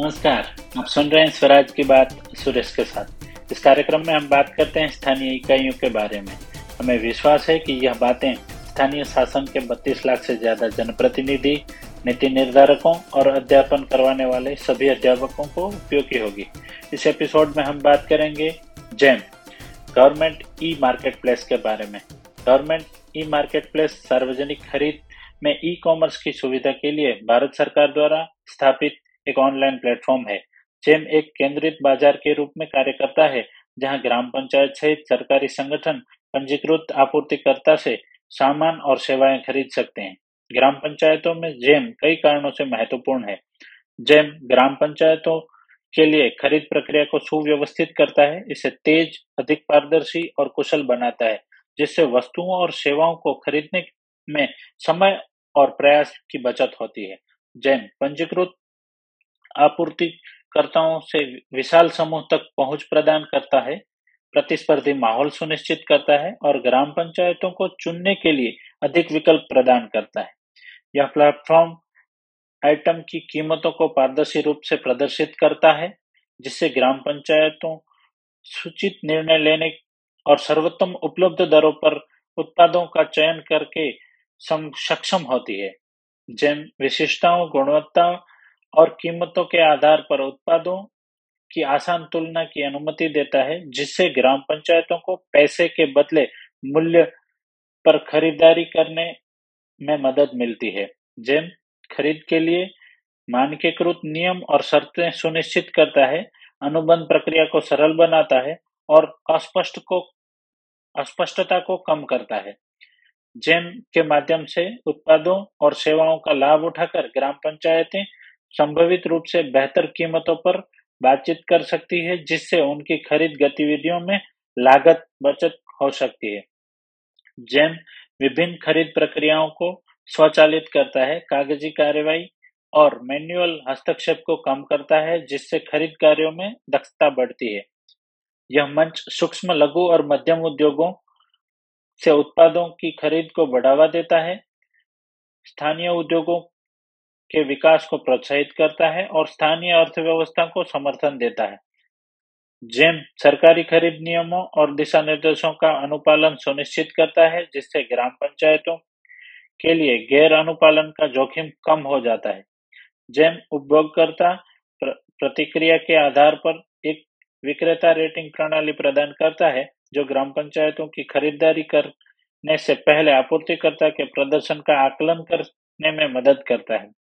नमस्कार। आप सुन रहे हैं स्वराज की बात सुरेश के साथ। इस कार्यक्रम में हम बात करते हैं स्थानीय इकाइयों के बारे में। हमें विश्वास है कि यह बातें स्थानीय शासन के 32 लाख से ज़्यादा जनप्रतिनिधि, नीति निर्धारकों और अध्यापन करवाने वाले सभी अध्यापकों को उपयोगी होगी। इस एपिसोड में हम बात करेंगे GeM, government e market place के बारे में। गवर्नमेंट ई मार्केट प्लेस सार्वजनिक खरीद में ई कॉमर्स की सुविधा के लिए भारत सरकार द्वारा स्थापित एक ऑनलाइन प्लेटफॉर्म है, जेम एक केंद्रित बाज़ार के रूप में कार्य करता है, जहाँ ग्राम पंचायत सहित सरकारी संगठन पंजीकृत आपूर्तिकर्ता से सामान और सेवाएँ खरीद सकते हैं। ग्राम पंचायतों में जेम कई कारणों से महत्वपूर्ण है। जेम ग्राम पंचायतों के लिए खरीद प्रक्रिया को सुव्यवस्थित करता है, इसे तेज, अधिक पारदर्शी और कुशल बनाता है, जिससे वस्तुओं और सेवाओं को खरीदने में समय और प्रयास की बचत होती है। जैन पंजीकृत आपूर्तिकर्ताओं से विशाल समूह तक पहुँच प्रदान करता है, प्रतिस्पर्धी माहौल सुनिश्चित करता है और ग्राम पंचायतों को चुनने के लिए अधिक विकल्प प्रदान करता है। यह प्लेटफॉर्म आइटम की कीमतों को पारदर्शी रूप से प्रदर्शित करता है, जिससे ग्राम पंचायतों सूचित निर्णय लेने और सर्वोत्तम उपलब्ध दरों पर उत्पादों का चयन करके सक्षम होती है। जैन विशेषताओं, गुणवत्ता और कीमतों के आधार पर उत्पादों की आसान तुलना की अनुमति देता है, जिससे ग्राम पंचायतों को पैसे के बदले मूल्य पर खरीदारी करने में मदद मिलती है। जेम, खरीद के लिए मानकीकृत नियम और शर्तें सुनिश्चित करता है, अनुबंध प्रक्रिया को सरल बनाता है और अस्पष्ट को, अस्पष्टता को कम करता है। जेम के माध्यम से उत्पादों और सेवाओं का लाभ उठाकर ग्राम पंचायतें संभवित रूप से बेहतर कीमतों पर बातचीत कर सकती है, जिससे उनकी खरीद गतिविधियों में लागत, बचत हो सकती है। जेम विभिन्न खरीद प्रक्रियाओं को स्वचालित करता है, कागज़ी कार्यवाही और मैनुअल हस्तक्षेप को कम करता है, जिससे खरीद कार्यों में दक्षता बढ़ती है। यह मंच सूक्ष्म लघु और मध्यम उद्योगों से उत्पादों की खरीद को बढ़ावा देता है। स्थानीय उद्योगों के विकास को प्रोत्साहित करता है और स्थानीय अर्थव्यवस्था को समर्थन देता है। जेम सरकारी खरीद नियमों और दिशा निर्देशों का अनुपालन सुनिश्चित करता है, जिससे ग्राम पंचायतों के लिए गैर अनुपालन का जोखिम कम हो जाता है। जेम उपभोगकर्ता प्रतिक्रिया के आधार पर एक विक्रेता रेटिंग प्रणाली प्रदान करता है, जो ग्राम पंचायतों की खरीदारी करने से पहले आपूर्तिकर्ता के प्रदर्शन का आकलन करने में मदद करता है।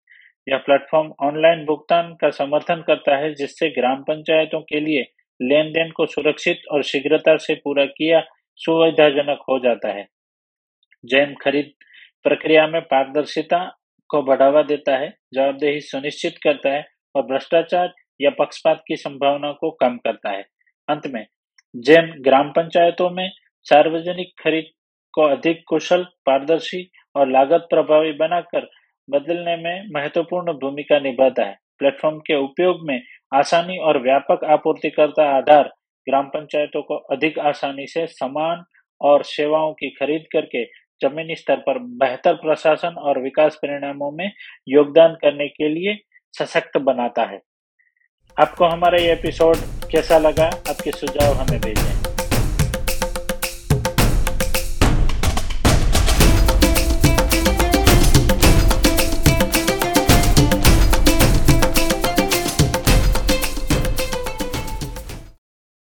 यह प्लेटफॉर्म ऑनलाइन भुगतान का समर्थन करता है, जिससे ग्राम पंचायतों के लिए लेन देन को सुरक्षित और शीघ्रता से पूरा किया सुविधाजनक हो जाता है। जैन खरीद प्रक्रिया में पारदर्शिता को बढ़ावा देता है, जवाबदेही सुनिश्चित करता है और भ्रष्टाचार या पक्षपात की संभावना को कम करता है। अंत में, जैन ग्राम पंचायतों में सार्वजनिक खरीद को अधिक कुशल, पारदर्शी और लागत प्रभावी बनाकर बदलने में महत्वपूर्ण भूमिका निभाता है। प्लेटफॉर्म के उपयोग में आसानी और व्यापक आपूर्तिकर्ता आधार ग्राम पंचायतों को अधिक आसानी से समान और सेवाओं की खरीद करके जमीनी स्तर पर बेहतर प्रशासन और विकास परिणामों में योगदान करने के लिए सशक्त बनाता है। आपको हमारा ये एपिसोड कैसा लगा? आपके सुझाव हमें भेजें।